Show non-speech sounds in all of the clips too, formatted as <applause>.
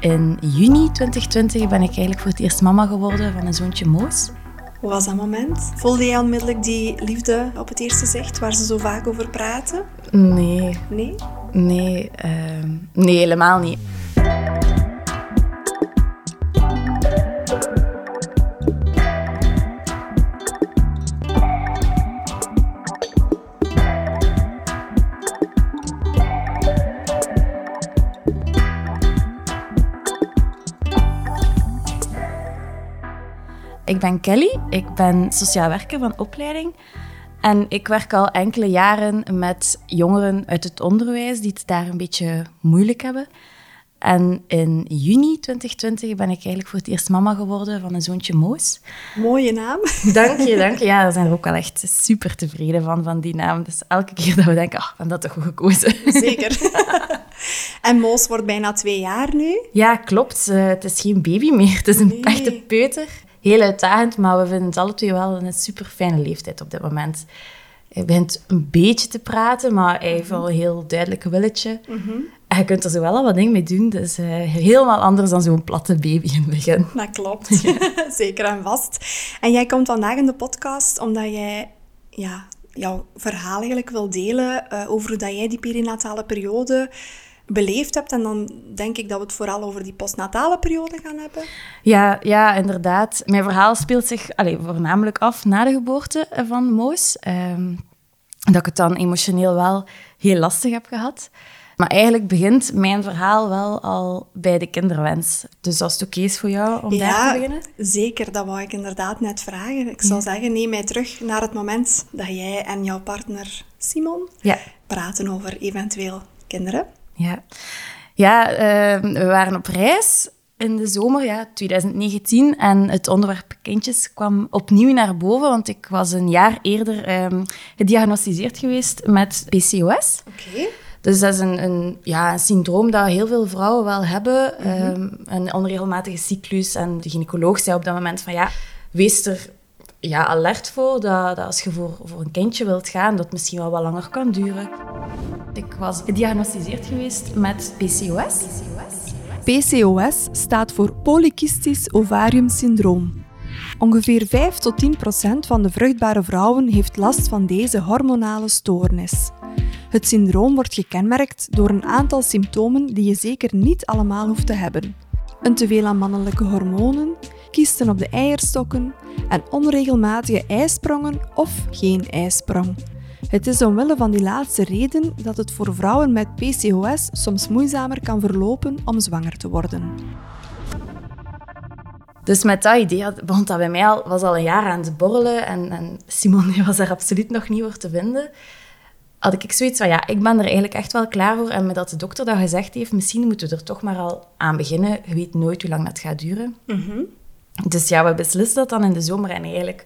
In juni 2020 ben ik eigenlijk voor het eerst mama geworden van een zoontje Moos. Hoe was dat moment? Voelde jij onmiddellijk die liefde op het eerste zicht, waar ze zo vaak over praten? Nee, Nee? nee, ehm, nee, helemaal niet. Ik ben Kelly, ik ben sociaal werker van opleiding. En ik werk al enkele jaren met jongeren uit het onderwijs die het daar een beetje moeilijk hebben. En in juni 2020 ben ik eigenlijk voor het eerst mama geworden van een zoontje Moos. Mooie naam. Dank je, dank je. Ja, daar zijn we ook wel echt super tevreden van, van die naam. Dus elke keer dat we denken, ach, ben dat toch goed gekozen. Zeker. <laughs> en Moos wordt bijna twee jaar nu. Ja, klopt. Eh, het is geen baby meer. Het is een Nee. echte peuter. Heel uitdagend, maar we vinden het alle twee wel een super fijne leeftijd op dit moment. Hij begint een beetje te praten, maar hij heeft wel een heel duidelijk willetje. En je kunt er zo wel al wat dingen mee doen. Dus eh, helemaal anders dan zo'n platte baby in het begin. Dat klopt. <laughs> Zeker en vast. En jij komt vandaag in de podcast omdat jij ja, jouw verhaal eigenlijk wil delen eh, over hoe dat jij die perinatale periode beleefd hebt. En dan denk ik dat we het vooral over die postnatale periode gaan hebben. Ja, ja, inderdaad. Mijn verhaal speelt zich allee, voornamelijk af na de geboorte van Moos. Ehm, dat ik het dan emotioneel wel heel lastig heb gehad. Maar eigenlijk begint mijn verhaal wel al bij de kinderwens. Dus als het oké is voor jou om daar te beginnen? zeker. Dat wou ik inderdaad net vragen. Ik zou zeggen, neem mij terug naar het moment dat jij en jouw partner Simon Ja. praten over eventueel kinderen. Ja, ja ehm, we waren op reis in de zomer, ja, 2019. En het onderwerp kindjes kwam opnieuw naar boven, want ik was een jaar eerder ehm, gediagnosticeerd geweest met PCOS. Oké. Dus dat is een, een, ja, een syndroom dat heel veel vrouwen wel hebben. ehm, een onregelmatige cyclus. En de gynaecoloog zei op dat moment van ja, wees er ja, alert voor dat, dat als je voor, voor een kindje wilt gaan, dat het misschien wel wat langer kan duren. Ik was gediagnosticeerd geweest met PCOS. PCOS staat voor polycystisch ovarium syndroom. Ongeveer 5 tot 10 procent van de vruchtbare vrouwen heeft last van deze hormonale stoornis. Het syndroom wordt gekenmerkt door een aantal symptomen die je zeker niet allemaal hoeft te hebben. Een teveel aan mannelijke hormonen, kiesten op de eierstokken en onregelmatige ijsprongen of geen ijsprong. Het is omwille van die laatste reden dat het voor vrouwen met PCOS soms moeizamer kan verlopen om zwanger te worden. Dus met dat idee had- begon dat bij mij al, was al een jaar aan het borrelen. En, en Simon die <laughs> was daar absoluut nog niet voor te vinden. Had ik zoiets van, ja, ik ben er eigenlijk echt wel klaar voor. En met dat de dokter dat gezegd heeft, misschien moeten we er toch maar al aan beginnen. Je weet nooit hoe lang dat gaat duren. Dus ja, we beslisten dat dan in de zomer. En eigenlijk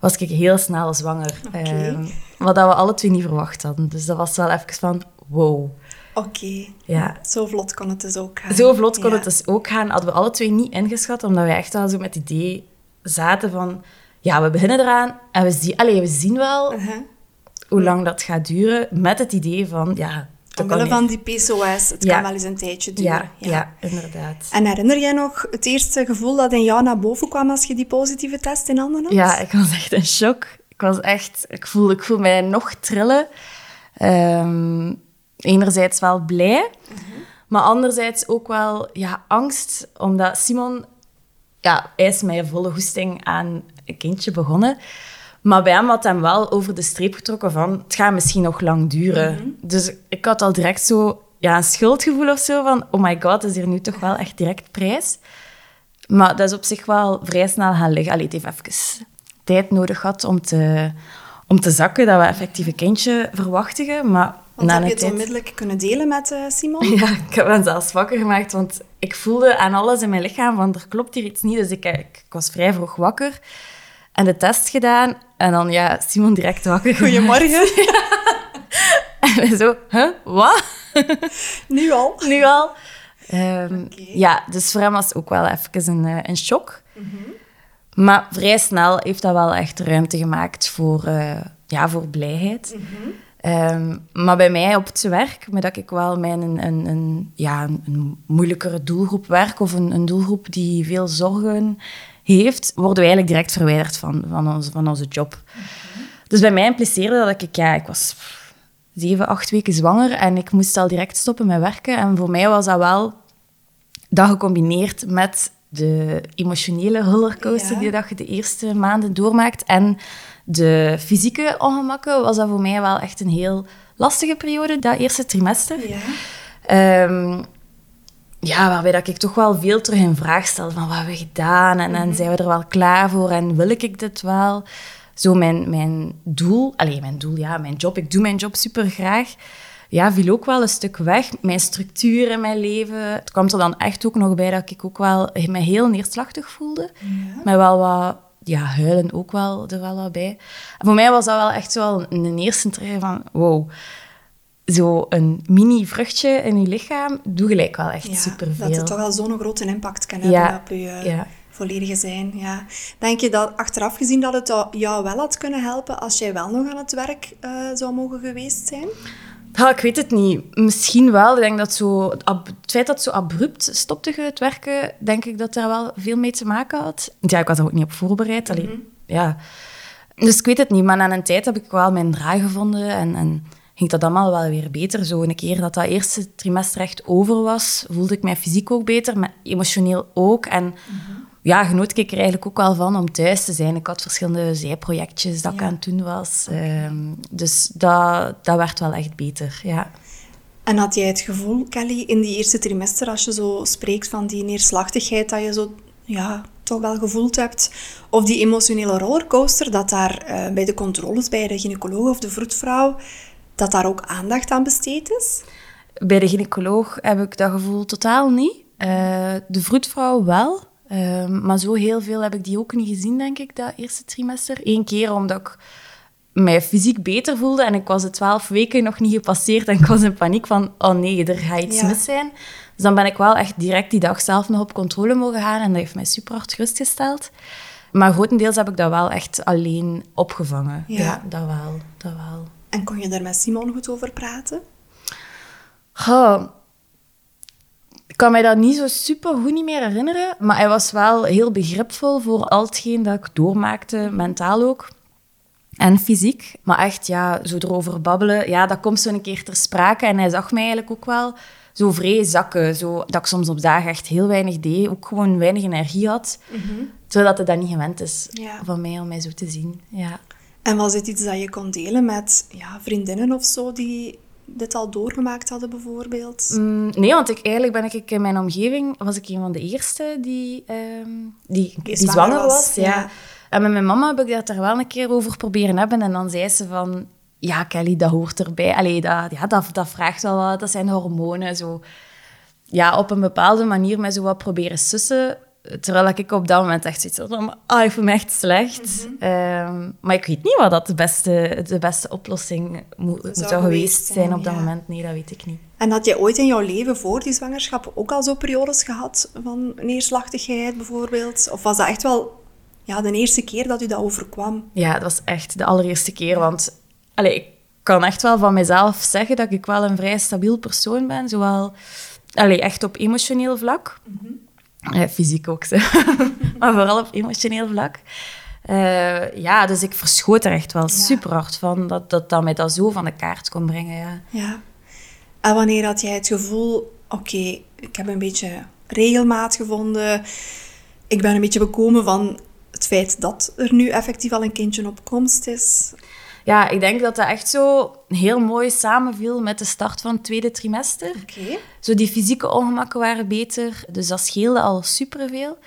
was ik heel snel zwanger. Ehm, wat dat we alle twee niet verwacht hadden. Dus dat was wel even van, wow. Oké, Ja. zo vlot kon het dus ook gaan. Zo vlot kon Ja. het dus ook gaan. Hadden we alle twee niet ingeschat, omdat we echt wel zo met het idee zaten van... Ja, we beginnen eraan en we zien, allez, we zien wel Uh-huh. hoe lang dat gaat duren. Met het idee van, ja... Omwille van die PCOS, het Ja. kan wel eens een tijdje duren. Ja, ja. inderdaad. En herinner jij nog het eerste gevoel dat in jou naar boven kwam als je die positieve test in handen had? Ja, ik was echt in shock. Ik was echt... Ik voel, ik voel mij nog trillen. Ehm, enerzijds wel blij, maar anderzijds ook wel ja, angst. Omdat Simon... Ja, hij is met volle goesting aan een kindje begonnen. Maar bij hem had hem wel over de streep getrokken van... Het gaat misschien nog lang duren. Dus ik had al direct zo... Ja, een schuldgevoel of zo van... Oh my god, is hier nu toch wel echt direct prijs? Maar dat is op zich wel vrij snel gaan liggen. Allee, het heeft even tijd nodig gehad om te, om te zakken dat we effectief een kindje verwachtigen. Maar Want heb je het tijd... onmiddellijk kunnen delen met eh, Simon? <laughs> Ja, ik heb me zelfs wakker gemaakt, want ik voelde aan alles in mijn lichaam van er klopt hier iets niet. Dus ik, ik, ik was vrij vroeg wakker en de test gedaan. En dan, ja, Simon direct wakker. Goedemorgen. <laughs> En zo, huh, wat? nu al. nu al. Ehm, Ja, dus voor hem was ook wel even een, eh, een shock. Maar vrij snel heeft dat wel echt ruimte gemaakt voor, eh, ja, voor blijheid. Ehm, maar bij mij op het werk, met dat ik wel mijn een, een, een ja, een, moeilijkere doelgroep werk of een, een doelgroep die veel zorgen heeft, worden we eigenlijk direct verwijderd van, van, onze, van onze job. Dus bij mij impliceerde dat ik, ja, ik was zeven, acht weken zwanger en ik moest al direct stoppen met werken. En voor mij was dat wel dat gecombineerd met de emotionele rollercoaster die dat je de eerste maanden doormaakt en de fysieke ongemakken, was dat voor mij wel echt een heel lastige periode, dat eerste trimester. Ja. Um, ja, waarbij dat ik toch wel veel terug in vraag stel van wat hebben we gedaan en, en mhm. zijn we er wel klaar voor en wil ik dit wel? Zo mijn, mijn doel, alleen mijn doel, ja, mijn job, ik doe mijn job super graag, ja, viel ook wel een stuk weg. Mijn structuur in mijn leven. Het kwam er dan echt ook nog bij dat ik ook wel me heel neerslachtig voelde. Ja. Maar wel wat ja, huilen ook wel er wel wat bij. voor mij was dat wel echt wel een eerste trigger van wow, zo een mini vruchtje in je lichaam doe gelijk wel echt ja, superveel. Dat het toch wel zo'n grote impact kan hebben op je eh, volledige zijn. Ja. Denk je dat achteraf gezien dat het jou wel had kunnen helpen als jij wel nog aan het werk uh, zou mogen geweest zijn? Ja, ik weet het niet. Misschien wel. Ik denk dat zo, het feit dat het zo abrupt stopte het werken, denk ik dat daar wel veel mee te maken had. Ja, ik was er ook niet op voorbereid. Alleen, mhm. ja. Dus ik weet het niet. Maar na een tijd heb ik wel mijn draai gevonden en, en ging dat allemaal wel weer beter. Zo een keer dat dat eerste trimester echt over was, voelde ik mij fysiek ook beter, maar emotioneel ook. En mhm ja, genoot ik er eigenlijk ook wel van om thuis te zijn. Ik had verschillende zijprojectjes dat ik aan het doen was. Ehm, dus dat, dat werd wel echt beter, ja. En had jij het gevoel, Kelly, in die eerste trimester, als je zo spreekt van die neerslachtigheid, dat je zo ja, toch wel gevoeld hebt, of die emotionele rollercoaster, dat daar uh, bij de controles bij de gynaecoloog of de vroedvrouw, dat daar ook aandacht aan besteed is? Bij de gynaecoloog heb ik dat gevoel totaal niet. Uh, de vroedvrouw wel. Ehm, maar zo heel veel heb ik die ook niet gezien, denk ik, dat eerste trimester. Eén keer omdat ik mij fysiek beter voelde en ik was de twaalf weken nog niet gepasseerd en ik was in paniek van, oh nee, er gaat iets mis zijn. Dus dan ben ik wel echt direct die dag zelf nog op controle mogen gaan en dat heeft mij super hard gerustgesteld. Maar grotendeels heb ik dat wel echt alleen opgevangen. Ja, dat wel, dat wel. En kon je daar met Simon goed over praten? Oh, ik kan mij dat niet zo super goed niet meer herinneren, maar hij was wel heel begripvol voor al hetgeen dat ik doormaakte, mentaal ook. En fysiek. Maar echt, ja, zo erover babbelen, ja, dat komt zo een keer ter sprake. En hij zag mij eigenlijk ook wel zo vrij zakken. Zo, dat ik soms op dagen echt heel weinig deed. Ook gewoon weinig energie had. Mm Terwijl dat hij dat niet gewend is van mij om mij zo te zien. Ja. En was dit iets dat je kon delen met ja, vriendinnen of zo die dit al doorgemaakt hadden, bijvoorbeeld? Mm, nee, want ik, eigenlijk ben ik in mijn omgeving was ik een van de eerste die, die, die, zwanger, was. ja. En met mijn mama heb ik dat er wel een keer over proberen hebben. En dan zei ze van... Ja, Kelly, dat hoort erbij. Allee, dat, ja, dat, dat vraagt wel wat. Dat zijn hormonen. Zo. Ja, op een bepaalde manier met zo wat proberen sussen. Terwijl ik op dat moment echt zoiets had van, ah, ik voel me echt slecht. Mhm. Ehm, maar ik weet niet wat dat de beste, de beste oplossing moet, zou, zou geweest zijn, op dat moment. Nee, dat weet ik niet. En had je ooit in jouw leven voor die zwangerschap ook al zo periodes gehad van neerslachtigheid bijvoorbeeld? Of was dat echt wel ja, de eerste keer dat u dat overkwam? Ja, dat was echt de allereerste keer. Want allez, ik kan echt wel van mezelf zeggen dat ik wel een vrij stabiel persoon ben. Zowel allez, echt op emotioneel vlak. Mhm. Uh, fysiek ook, <laughs> maar vooral op emotioneel vlak. Uh, ja, dus ik verschoot er echt wel super hard van dat, dat dat mij dat zo van de kaart kon brengen. Ja. ja. En wanneer had jij het gevoel, oké, ik heb een beetje regelmaat gevonden, ik ben een beetje bekomen van het feit dat er nu effectief al een kindje op komst is? Ja, ik denk dat dat echt zo heel mooi samenviel met de start van het tweede trimester. Okay. Zo die fysieke ongemakken waren beter, dus dat scheelde al superveel.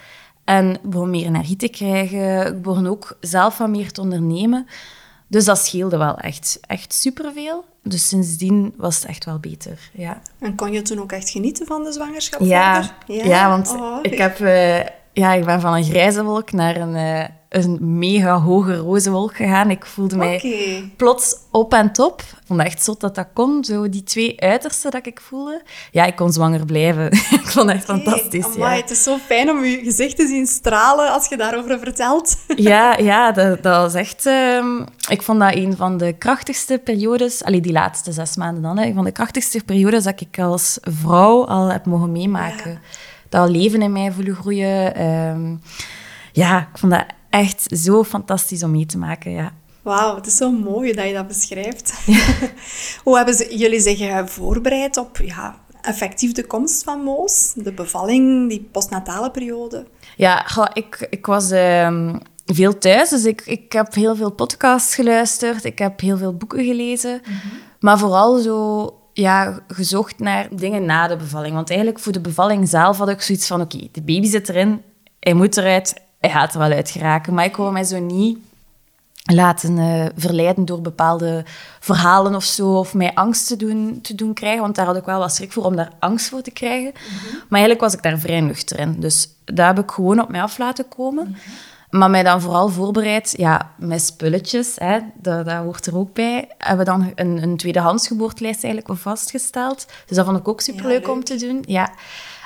En ik begon meer energie te krijgen. Ik begon ook zelf wat meer te ondernemen. Dus dat scheelde wel echt, echt superveel. Dus sindsdien was het echt wel beter, ja. En kon je toen ook echt genieten van de zwangerschap? Ja, ja, ja. want oh, ik heb... Uh, ja, ik ben van een grijze wolk naar een, eh, een mega hoge roze wolk gegaan. Ik voelde mij plots op en top. Ik vond het echt zot dat dat kon, zo die twee uitersten dat ik voelde. Ja, ik kon zwanger blijven. <laughs> ik vond het echt fantastisch. Amai, ja. Het is zo fijn om je gezicht te zien stralen als je daarover vertelt. <laughs> Ja, ja dat, dat was echt... ehm, ik vond dat een van de krachtigste periodes... Allee, die laatste zes maanden dan. Hè, een van de krachtigste periodes dat ik als vrouw al heb mogen meemaken. Dat leven in mij voelen groeien. ehm, ja, ik vond dat echt zo fantastisch om mee te maken, ja. Wauw, het is zo mooi dat je dat beschrijft. <laughs> Hoe hebben ze, jullie zich eh, voorbereid op ja, effectief de komst van Moos? De bevalling, die postnatale periode? Ja, ik, ik was ehm, veel thuis, dus ik, ik heb heel veel podcasts geluisterd. Ik heb heel veel boeken gelezen. Maar vooral zo ja, gezocht naar dingen na de bevalling. Want eigenlijk voor de bevalling zelf had ik zoiets van... Oké, de baby zit erin, hij moet eruit, hij gaat er wel uit geraken. Maar ik wou mij zo niet laten eh, verleiden door bepaalde verhalen of zo, of mij angst te doen, te doen krijgen, want daar had ik wel wat schrik voor om daar angst voor te krijgen. Maar eigenlijk was ik daar vrij nuchter in. Dus dat heb ik gewoon op mij af laten komen. Maar mij dan vooral voorbereid, ja, met spulletjes, hè, dat, dat hoort er ook bij. Hebben we dan een, een tweedehands geboortelijst eigenlijk vastgesteld. Dus dat vond ik ook superleuk Ja, om te doen. Ja.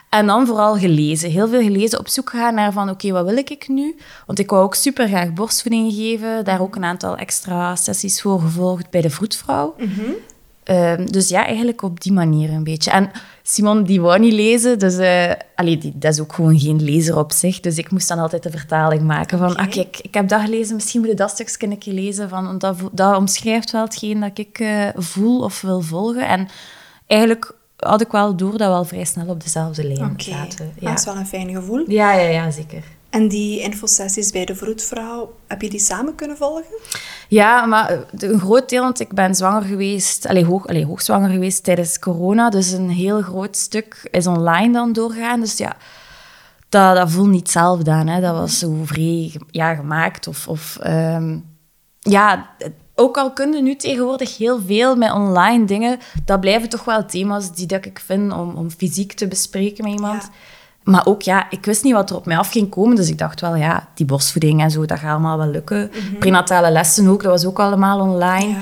En dan vooral gelezen. Heel veel gelezen, op zoek gegaan naar van, oké, wat wil ik nu? Want ik wou ook super graag borstvoeding geven. Daar ook een aantal extra sessies voor gevolgd bij de vroedvrouw. Ehm, dus ja, eigenlijk op die manier een beetje. En Simon, die wou niet lezen, dus eh, allee, die, dat is ook gewoon geen lezer op zich. Dus ik moest dan altijd de vertaling maken van, Oké. ah kijk, ik heb dat gelezen, misschien moet je dat stukje een keer lezen, van, want dat, dat omschrijft wel hetgeen dat ik eh, voel of wil volgen. En eigenlijk had ik wel door dat we al vrij snel op dezelfde lijn zaten. dat is wel een fijn gevoel. Ja, ja, ja, zeker. En die infosessies bij de vroedvrouw, heb je die samen kunnen volgen? Ja, maar eh, een groot deel, want ik ben zwanger geweest, allee, hoog, allee, hoogzwanger geweest tijdens corona. Dus een heel groot stuk is online dan doorgaan. Dus ja, dat, dat voelt niet hetzelfde aan. Hè. Dat was zo vrij ja, gemaakt. Of, of ehm, ja, ook al kun je nu tegenwoordig heel veel met online dingen, dat blijven toch wel thema's die dat ik vind om, om fysiek te bespreken met iemand. Ja. Maar ook, ja, ik wist niet wat er op mij af ging komen. Dus ik dacht wel, ja, die borstvoeding en zo, dat gaat allemaal wel lukken. Prenatale lessen ook, dat was ook allemaal online. Ja.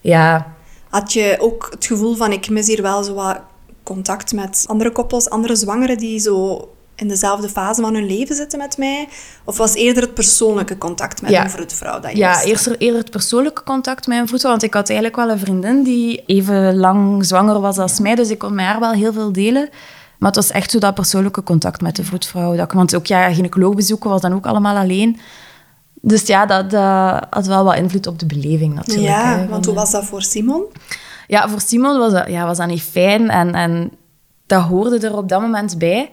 Ja, Had je ook het gevoel van, ik mis hier wel zo wat contact met andere koppels, andere zwangeren die zo in dezelfde fase van hun leven zitten met mij? Of was eerder het persoonlijke contact met Ja. een vroedvrouw dat je ja eerst, eerder het persoonlijke contact met mijn voeten. Want ik had eigenlijk wel een vriendin die even lang zwanger was als mij. Dus ik kon met haar wel heel veel delen. Maar het was echt zo dat persoonlijke contact met de vroedvrouw. Dat, ik- want ook ja, gynaecoloogbezoeken was dan ook allemaal alleen. Dus ja, dat, dat had wel wat invloed op de beleving natuurlijk. Ja, hè, want hoe was dat voor Simon? Ja, voor Simon was dat, ja, was dat niet fijn en, en dat hoorde er op dat moment bij.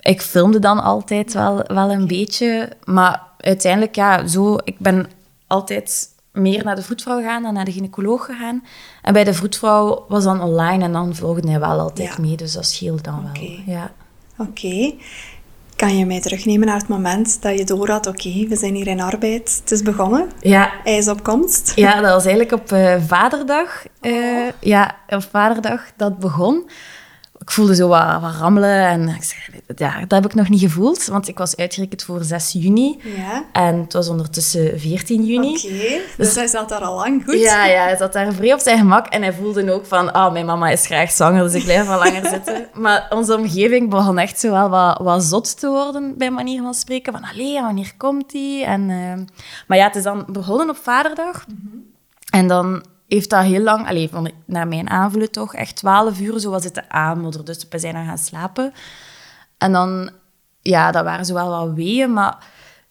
Ik filmde dan altijd wel, wel een beetje, maar uiteindelijk, ja, zo, ik ben altijd meer naar de vroedvrouw gegaan dan naar de gynaecoloog gegaan. En bij de vroedvrouw was dan online en dan volgde hij wel altijd Ja. mee, dus dat scheelde dan wel. Ja. Oké. Kan je mij terugnemen naar het moment dat je door had, oké, we zijn hier in arbeid, het is begonnen, Ja, hij is op komst? Ja, dat was eigenlijk op eh, vaderdag. eh, Ja, op vaderdag dat begon. Ik voelde zo wat, wat rammelen en ik zeg, ja, dat heb ik nog niet gevoeld, want ik was uitgerekend voor 6 juni Ja. en het was ondertussen 14 juni. Oké, dus hij zat daar al lang goed. Ja, ja, hij zat daar vrij op zijn gemak en hij voelde ook van, ah, mijn mama is graag zwanger, dus ik blijf wel langer <laughs> zitten. Maar onze omgeving begon echt zo wel wat, wat zot te worden, bij manier van spreken. Van, allee, wanneer komt die? En, eh, maar ja, het is dan begonnen op vaderdag. En dan heeft dat heel lang, allee, van, naar mijn aanvoelen toch, echt 12 uur zo was zitten aanmodderen. Dus we zijn dan gaan slapen. En dan, ja, dat waren zo wel wat weeën, maar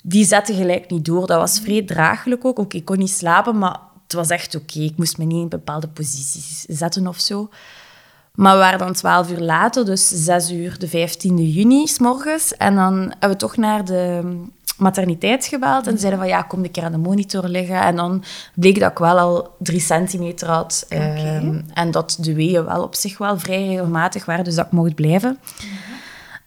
die zetten gelijk niet door. Dat was vrij draaglijk ook. Oké, ik kon niet slapen, maar het was echt oké. Ik moest me niet in bepaalde posities zetten of zo. Maar we waren dan twaalf uur later, dus 6 uur de 15e juni, s morgens. En dan hebben we toch naar de materniteit gebeld en zeiden van ja, kom een keer aan de monitor liggen. En dan bleek dat ik wel al drie centimeter had. ehm, en dat de weeën wel op zich wel vrij regelmatig waren, dus dat ik mocht blijven.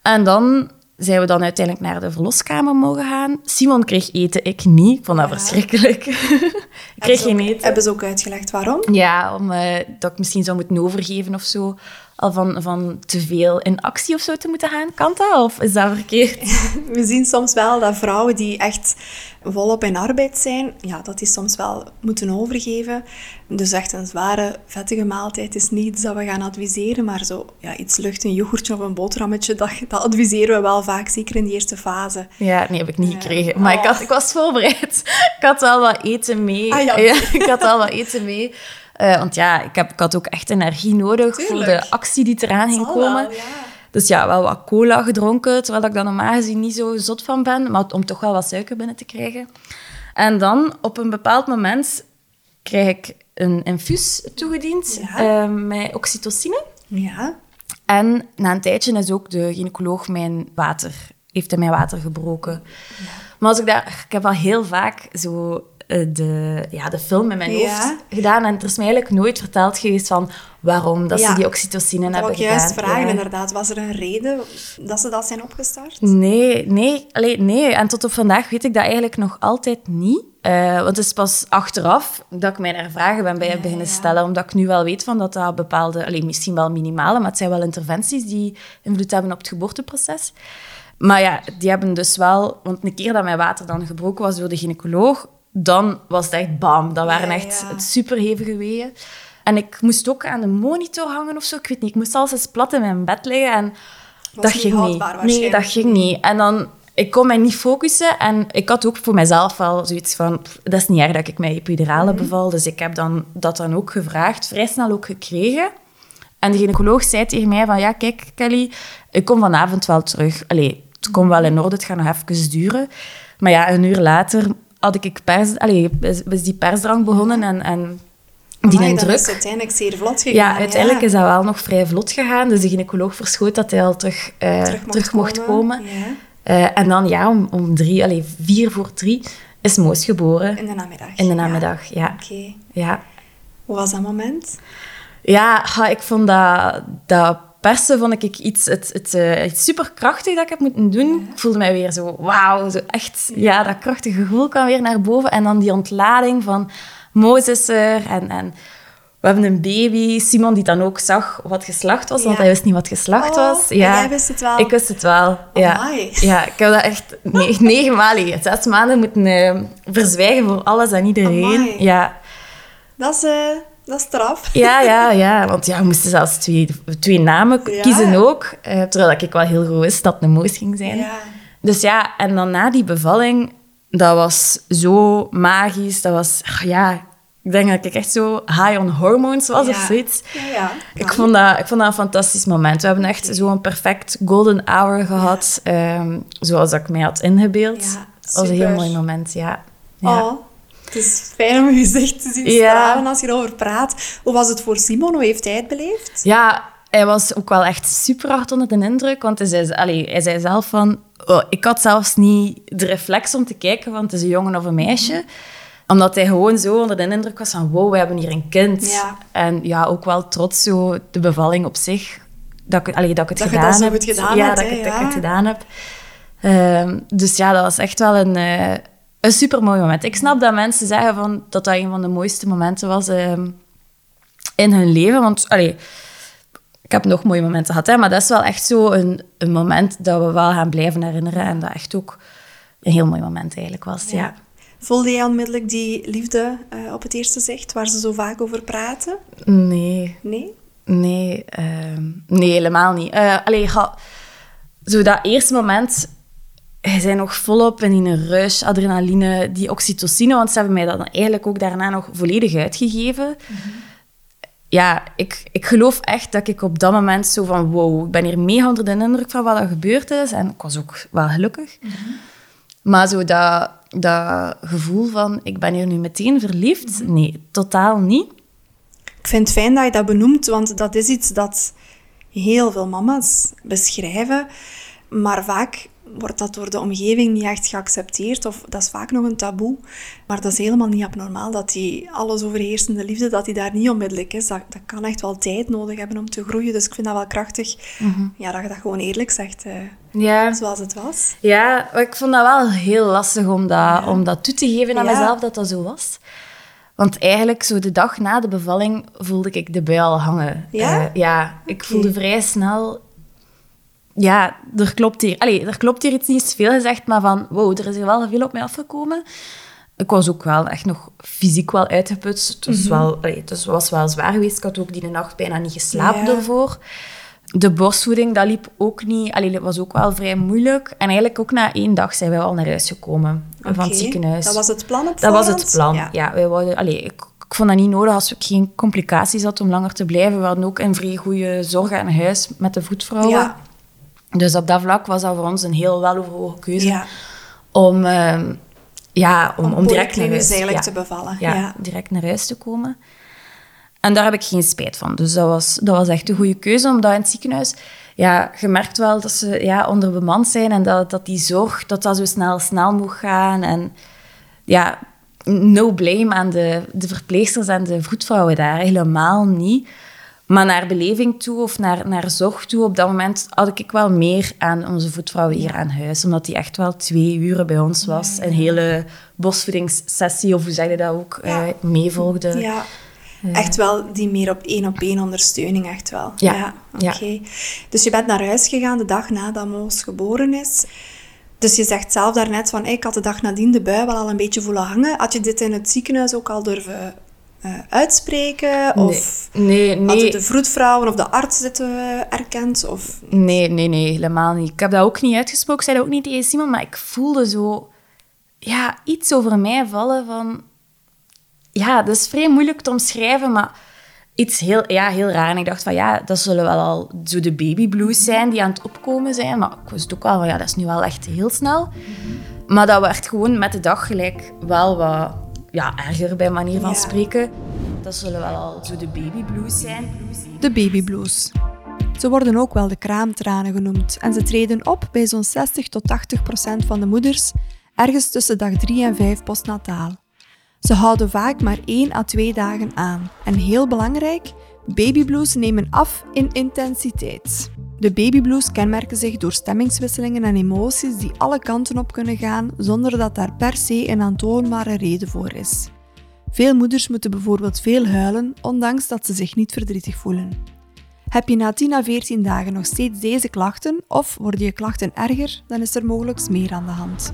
En dan zijn we dan uiteindelijk naar de verloskamer mogen gaan. Simon kreeg eten, ik niet. Ik vond dat Ja. verschrikkelijk. <laughs> ik kreeg geen eten. Hebben ze ook uitgelegd waarom? Ja, omdat ik misschien zou moeten overgeven of zo. Al van, van te veel in actie of zo te moeten gaan. Kan dat? Of is dat verkeerd? <laughs> We zien soms wel dat vrouwen die echt volop in arbeid zijn, ja, dat die soms wel moeten overgeven. Dus echt een zware, vettige maaltijd is niet iets dat we gaan adviseren, maar zo ja, iets lucht, een yoghurtje of een boterhammetje, dat, <laughs> dat adviseren we wel vaak, zeker in de eerste fase. Ja, nee, heb ik niet gekregen. Maar ik, had, ik was voorbereid. <laughs> Ik had wel wat eten mee. Ah, ja. ik had wel wat eten mee. Uh, want ja, ik, heb, ik had ook echt energie nodig Tuurlijk. voor de actie die eraan ging komen. wel, ja. Dus ja, wel wat cola gedronken, terwijl ik daar normaal gezien niet zo zot van ben, maar om toch wel wat suiker binnen te krijgen. En dan, op een bepaald moment, krijg ik een infuus toegediend Ja. eh, met oxytocine. Ja. En na een tijdje is ook de gynaecoloog mijn water, heeft hij mijn water gebroken. Maar als ik daar, ik heb al heel vaak zo de, ja, de film in mijn Ja. hoofd gedaan en er is mij eigenlijk nooit verteld geweest van waarom dat Ja. ze die oxytocine Dat hebben ik juist gedaan. vragen, Ja. inderdaad. Was er een reden dat ze dat zijn opgestart? Nee, nee, allee, nee. En tot op vandaag weet ik dat eigenlijk nog altijd niet. Eh, want het is pas achteraf dat ik mij daar vragen ben bij Ja, beginnen stellen. Omdat ik nu wel weet van dat dat bepaalde, allee, misschien wel minimale, maar het zijn wel interventies die invloed hebben op het geboorteproces. Maar ja, die hebben dus wel... Want een keer dat mijn water dan gebroken was door de gynaecoloog, dan was het echt bam. Dat waren Ja, echt ja. superhevige weeën. En ik moest ook aan de monitor hangen of zo. Ik weet niet, ik moest zelfs eens plat in mijn bed liggen en Was dat niet ging niet. Nee, dat ging niet. En dan, ik kon mij niet focussen. En ik had ook voor mezelf wel zoiets van... pff, Dat is niet erg dat ik mij epidurale Mhm. beval. Dus ik heb dan, dat dan ook gevraagd. Vrij snel ook gekregen. En de gynaecoloog zei tegen mij van... Ja, kijk, Kelly, ik kom vanavond wel terug. Allee, het komt wel in orde. Het gaat nog even duren. Maar ja, een uur later had ik pers... Allee, is die persdrang begonnen en... en die Amai, druk. is uiteindelijk zeer vlot gegaan. Ja, uiteindelijk is dat wel nog vrij vlot gegaan. Dus de gynaecoloog verschoot dat hij al terug, eh, terug, mocht komen. Ja. Eh, en dan ja, om, om drie, allez, vier voor drie is Moos geboren. In de namiddag. In de namiddag, ja. Oké. Ja, Hoe was dat moment? ja ha, ik vond dat, dat persen vond ik iets, het, het, eh, iets superkrachtig dat ik heb moeten doen. Ik voelde mij weer zo, wauw, zo echt, ja, dat krachtige gevoel kwam weer naar boven. En dan die ontlading van Moos is er en... en we hebben een baby, Simon die dan ook zag wat geslacht was, want hij wist niet wat geslacht Oh, was. en Ja, jij wist het wel? Ik wist het wel, ja. Amai. Ja, ik heb dat echt <laughs> negen, negen maanden, zes maanden moeten eh, verzwijgen voor alles en iedereen. Amai. Ja. Dat is, eh, dat is straf. Ja, ja, ja. Want ja, we moesten zelfs twee, twee namen Ja. kiezen ook. eh, terwijl ik wel heel goed wist dat het een Moos ging zijn. Ja. Dus ja, en dan na die bevalling, dat was zo magisch. Dat was, ach ja, ik denk dat ik echt zo high on hormones was of zoiets. Ja, ja. Ik vond, dat, ik vond dat een fantastisch moment. We hebben echt zo'n perfect golden hour gehad, ehm, zoals dat ik mij had ingebeeld. Dat was een heel mooi moment, ja. ja. Oh, het is fijn om je gezicht te zien Ja. stralen als je erover praat. Hoe was het voor Simon? Hoe heeft hij het beleefd? Ja, hij was ook wel echt super hard onder de indruk. Want hij zei, allee, hij zei zelf van... oh, ik had zelfs niet de reflex om te kijken van het is een jongen of een meisje. Omdat hij gewoon zo onder de indruk was van... Wow, we hebben hier een kind. Ja. En ja, ook wel trots zo de bevalling op zich. Dat ik, allee, dat ik het Dat gedaan heb. gedaan ja, hebt, dat ik hè, het, dat ik ja. het gedaan heb. Ehm, dus ja, dat was echt wel een, eh, een super mooi moment. Ik snap dat mensen zeggen van, dat dat een van de mooiste momenten was ehm, in hun leven. Want allee, ik heb nog mooie momenten gehad, hè, maar dat is wel echt zo een, een moment dat we wel gaan blijven herinneren. En dat echt ook een heel mooi moment eigenlijk was. Ja. Voelde jij onmiddellijk die liefde eh, op het eerste zicht, waar ze zo vaak over praten? Nee, Nee? nee, ehm, nee, helemaal niet. Eh allee, ga, zo dat eerste moment, hij zijn nog volop in die rush, adrenaline, die oxytocine, want ze hebben mij dat dan eigenlijk ook daarna nog volledig uitgegeven. Ja, ik, ik geloof echt dat ik op dat moment zo van wow, ik ben hier mega onder de indruk van wat er gebeurd is. En ik was ook wel gelukkig. Maar zo dat, dat gevoel van ik ben hier nu meteen verliefd, nee, totaal niet. Ik vind het fijn dat je dat benoemt, want dat is iets dat heel veel mama's beschrijven. Maar vaak wordt dat door de omgeving niet echt geaccepteerd, of dat is vaak nog een taboe. Maar dat is helemaal niet abnormaal, dat die alles overheersende liefde, dat die daar niet onmiddellijk is. Dat, dat kan echt wel tijd nodig hebben om te groeien. Dus ik vind dat wel krachtig ja, dat je dat gewoon eerlijk zegt, eh, Ja, zoals het was. Ja, ik vond dat wel heel lastig om dat, om dat toe te geven aan Ja. mezelf dat dat zo was. Want eigenlijk, zo de dag na de bevalling, voelde ik de bui al hangen. Ja? Eh, ja, ik voelde vrij snel... Ja, er klopt hier... Allee, er klopt hier iets niet veel gezegd, maar van... Wow, er is hier wel veel op mij afgekomen. Ik was ook wel echt nog fysiek wel uitgeput. Het was, wel, allee, het was wel zwaar geweest. Ik had ook die nacht bijna niet geslapen Ja. ervoor. De borstvoeding, dat liep ook niet... Allee, dat was ook wel vrij moeilijk. En eigenlijk ook na één dag zijn wij al naar huis gekomen. Van het ziekenhuis. Dat was het plan op Dat was het plan. Ja. wij wouden, allee, ik, ik vond dat niet nodig als ik geen complicaties had om langer te blijven. We hadden ook een vrij goede zorg aan huis met de voetvrouwen. Ja. Dus op dat vlak was dat voor ons een heel weloverwogen keuze Ja. om, ehm, ja, om, om, direct naar huis eigenlijk ja. te bevallen. Ja, Ja. direct naar huis te komen. En daar heb ik geen spijt van. Dus dat was, dat was echt een goede keuze, omdat in het ziekenhuis... Ja, je merkt wel dat ze ja, onderbemand zijn en dat, dat die zorg dat dat zo snel, snel moet gaan. En ja, no blame aan de, de verpleegsters en de voetvrouwen daar. Helemaal niet. Maar naar beleving toe of naar, naar zorg toe, op dat moment had ik wel meer aan onze voetvrouwen hier aan huis. Omdat die echt wel twee uren bij ons was. Een hele borstvoedingssessie, of hoe zeg je dat ook, Ja. eh, meevolgde. Ja. Echt wel die meer op één op één ondersteuning, echt wel. Ja. Oké. Dus je bent naar huis gegaan de dag nadat Moos geboren is. Dus je zegt zelf daarnet van, ik had de dag nadien de bui wel al een beetje voelen hangen. Had je dit in het ziekenhuis ook al durven eh, uitspreken? Of nee, hadden nee, de vroedvrouwen of de arts dit eh, erkend? Of... nee, nee, nee, helemaal niet. Ik heb dat ook niet uitgesproken, ik zei dat ook niet tegen Simon, maar ik voelde zo ja, iets over mij vallen van... Ja, dat is vrij moeilijk te omschrijven, maar iets heel, ja, heel raar. En ik dacht van, ja, dat zullen wel al zo de baby blues zijn die aan het opkomen zijn. Maar ik wist ook wel van, ja, dat is nu wel echt heel snel. Maar dat werd gewoon met de dag gelijk wel wat ja, erger, bij manier van Ja. spreken. Dat zullen wel al zo de baby blues zijn. De babyblues. Ze worden ook wel de kraamtranen genoemd en ze treden op bij zo'n 60 tot 80 procent van de moeders ergens tussen dag 3 en 5 postnataal. Ze houden vaak maar 1 à 2 dagen aan. En heel belangrijk, babyblues nemen af in intensiteit. De babyblues kenmerken zich door stemmingswisselingen en emoties die alle kanten op kunnen gaan zonder dat daar per se een aantoonbare reden voor is. Veel moeders moeten bijvoorbeeld veel huilen, ondanks dat ze zich niet verdrietig voelen. Heb je na 10 à 14 dagen nog steeds deze klachten of worden je klachten erger, dan is er mogelijk meer aan de hand.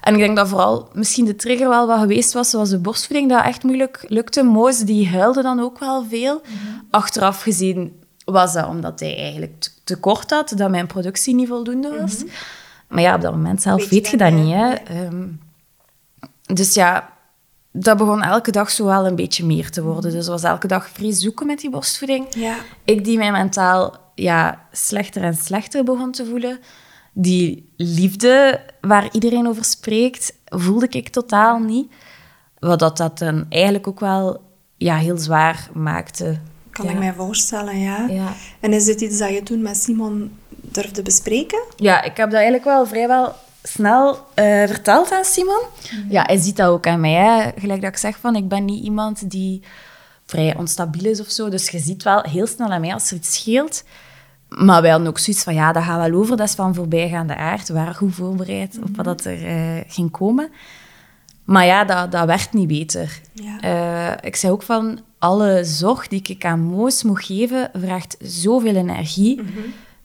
En ik denk dat vooral misschien de trigger wel wat geweest was, zoals de borstvoeding, dat echt moeilijk lukte. Moos, die huilde dan ook wel veel. Achteraf gezien was dat omdat hij eigenlijk te- te kort had, dat mijn productie niet voldoende was. Maar ja, op dat moment zelf Weet je weet je dat niet. Hè. Ehm, dus ja, dat begon elke dag zo wel een beetje meer te worden. Dus was elke dag vrij zoeken met die borstvoeding. Ja. Ik die mij mentaal ja, slechter en slechter begon te voelen. Die liefde waar iedereen over spreekt, voelde ik totaal niet. Wat dat, dat dan eigenlijk ook wel ja, heel zwaar maakte. Kan ja. ik mij voorstellen, ja. Ja. En is dit iets dat je toen met Simon durfde bespreken? ja, ik heb dat eigenlijk wel vrijwel snel eh, verteld aan Simon. Ja, hij ziet dat ook aan mij. Hè. Gelijk dat ik zeg, van, ik ben niet iemand die vrij onstabiel is of zo. Dus je ziet wel heel snel aan mij als er iets scheelt. Maar wij hadden ook zoiets van, ja, dat gaat wel over. Dat is van voorbijgaande aard. We waren goed voorbereid op wat dat er eh, ging komen. Maar ja, dat, dat werd niet beter. Ja. Eh, ik zei ook van, alle zorg die ik aan Moos moet geven, vraagt zoveel energie.